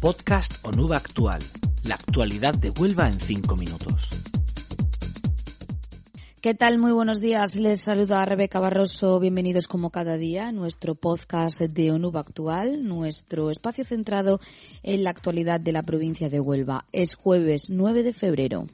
Podcast Onuba Actual. La actualidad de Huelva en 5 minutos. ¿Qué tal? Muy buenos días. Les saluda Rebeca Barroso. Bienvenidos como cada día a nuestro podcast de ONUBA Actual, nuestro espacio centrado en la actualidad de la provincia de Huelva. Es jueves 9 de febrero.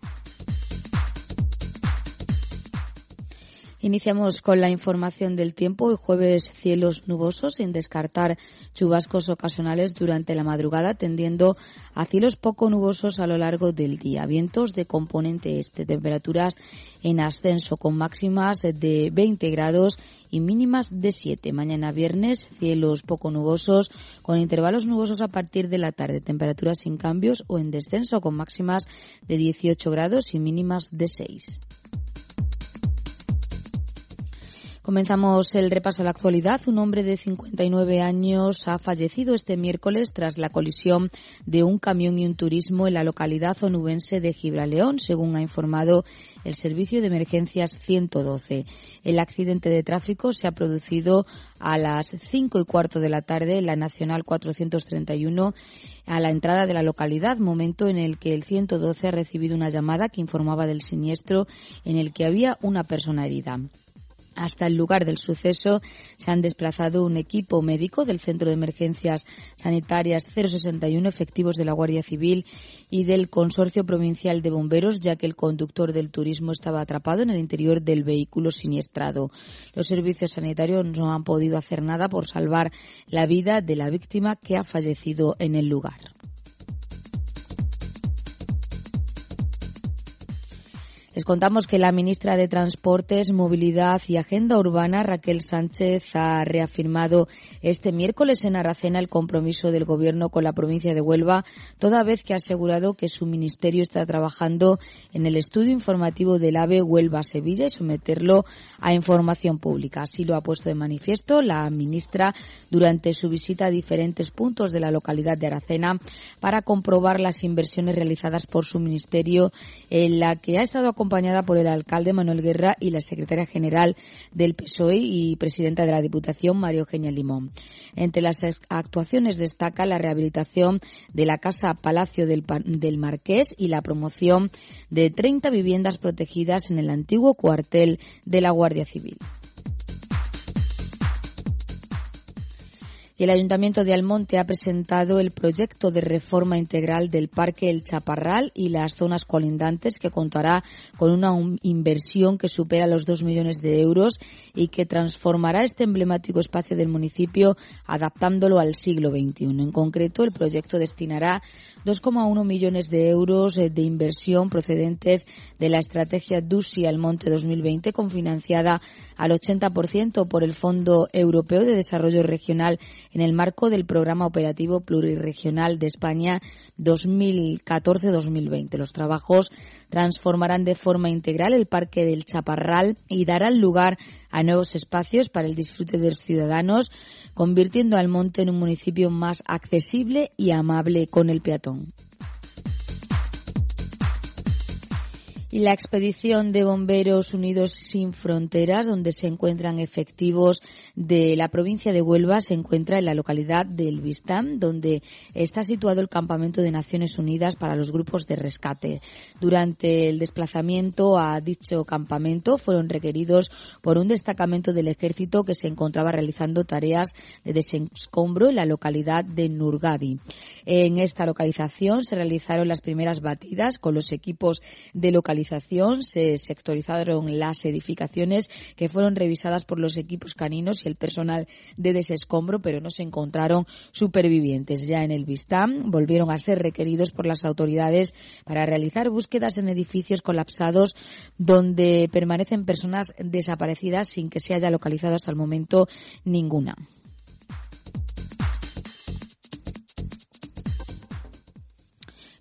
Iniciamos con la información del tiempo. Jueves cielos nubosos sin descartar chubascos ocasionales durante la madrugada, tendiendo a cielos poco nubosos a lo largo del día. Vientos de componente este, temperaturas en ascenso con máximas de 20 grados y mínimas de 7. Mañana viernes cielos poco nubosos con intervalos nubosos a partir de la tarde. Temperaturas sin cambios o en descenso con máximas de 18 grados y mínimas de 6. Comenzamos el repaso a la actualidad. Un hombre de 59 años ha fallecido este miércoles tras la colisión de un camión y un turismo en la localidad onubense de Gibraleón, según ha informado el Servicio de Emergencias 112. El accidente de tráfico se ha producido a las 5 y cuarto de la tarde en la Nacional 431 a la entrada de la localidad, momento en el que el 112 ha recibido una llamada que informaba del siniestro en el que había una persona herida. Hasta el lugar del suceso se han desplazado un equipo médico del Centro de Emergencias Sanitarias 061, efectivos de la Guardia Civil y del Consorcio Provincial de Bomberos, ya que el conductor del turismo estaba atrapado en el interior del vehículo siniestrado. Los servicios sanitarios no han podido hacer nada por salvar la vida de la víctima que ha fallecido en el lugar. Les contamos que la ministra de Transportes, Movilidad y Agenda Urbana, Raquel Sánchez, ha reafirmado este miércoles en Aracena el compromiso del Gobierno con la provincia de Huelva, toda vez que ha asegurado que su ministerio está trabajando en el estudio informativo del AVE Huelva-Sevilla y someterlo a información pública. Así lo ha puesto de manifiesto la ministra durante su visita a diferentes puntos de la localidad de Aracena para comprobar las inversiones realizadas por su ministerio, en la que ha estado acompañada por el alcalde Manuel Guerra y la secretaria general del PSOE y presidenta de la Diputación, María Eugenia Limón. Entre las actuaciones destaca la rehabilitación de la Casa Palacio del, del Marqués y la promoción de 30 viviendas protegidas en el antiguo cuartel de la Guardia Civil. Y el Ayuntamiento de Almonte ha presentado el proyecto de reforma integral del Parque El Chaparral y las zonas colindantes que contará con una inversión que supera los dos millones de euros y que transformará este emblemático espacio del municipio adaptándolo al siglo XXI. En concreto, el proyecto destinará 2,1 millones de euros de inversión procedentes de la estrategia DUSI Almonte 2020, confinanciada al 80% por el Fondo Europeo de Desarrollo Regional en el marco del Programa Operativo Plurirregional de España 2014-2020. Los trabajos transformarán de forma integral el Parque del Chaparral y darán lugar a nuevos espacios para el disfrute de los ciudadanos, convirtiendo al monte en un municipio más accesible y amable con el peatón. Y la expedición de Bomberos Unidos Sin Fronteras, donde se encuentran efectivos de la provincia de Huelva, se encuentra en la localidad de Elvistán, donde está situado el campamento de Naciones Unidas para los grupos de rescate. Durante el desplazamiento a dicho campamento fueron requeridos por un destacamento del ejército que se encontraba realizando tareas de desescombro en la localidad de Nurgadi. En esta localización se realizaron las primeras batidas con los equipos de localización se sectorizaron las edificaciones que fueron revisadas por los equipos caninos y el personal de desescombro, pero no se encontraron supervivientes. Ya en el Vistán volvieron a ser requeridos por las autoridades para realizar búsquedas en edificios colapsados donde permanecen personas desaparecidas sin que se haya localizado hasta el momento ninguna.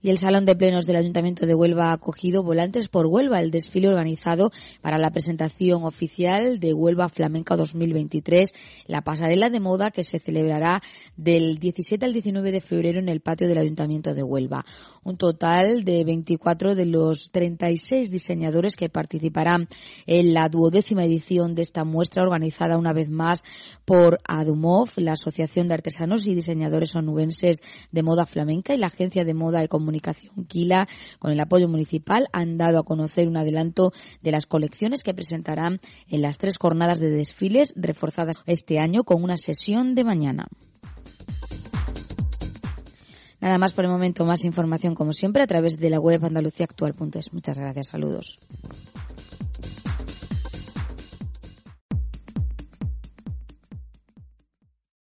Y el Salón de Plenos del Ayuntamiento de Huelva ha acogido Volantes por Huelva, el desfile organizado para la presentación oficial de Huelva Flamenca 2023, la pasarela de moda que se celebrará del 17 al 19 de febrero en el patio del Ayuntamiento de Huelva. Un total de 24 de los 36 diseñadores que participarán en la duodécima edición de esta muestra organizada una vez más por ADUMOV, la Asociación de Artesanos y Diseñadores Onubenses de Moda Flamenca y la Agencia de Moda y Comunicación Comunicación Quila, con el apoyo municipal, han dado a conocer un adelanto de las colecciones que presentarán en las tres jornadas de desfiles reforzadas este año con una sesión de mañana. Nada más por el momento, más información como siempre a través de la web andaluciaactual.es. Muchas gracias, saludos.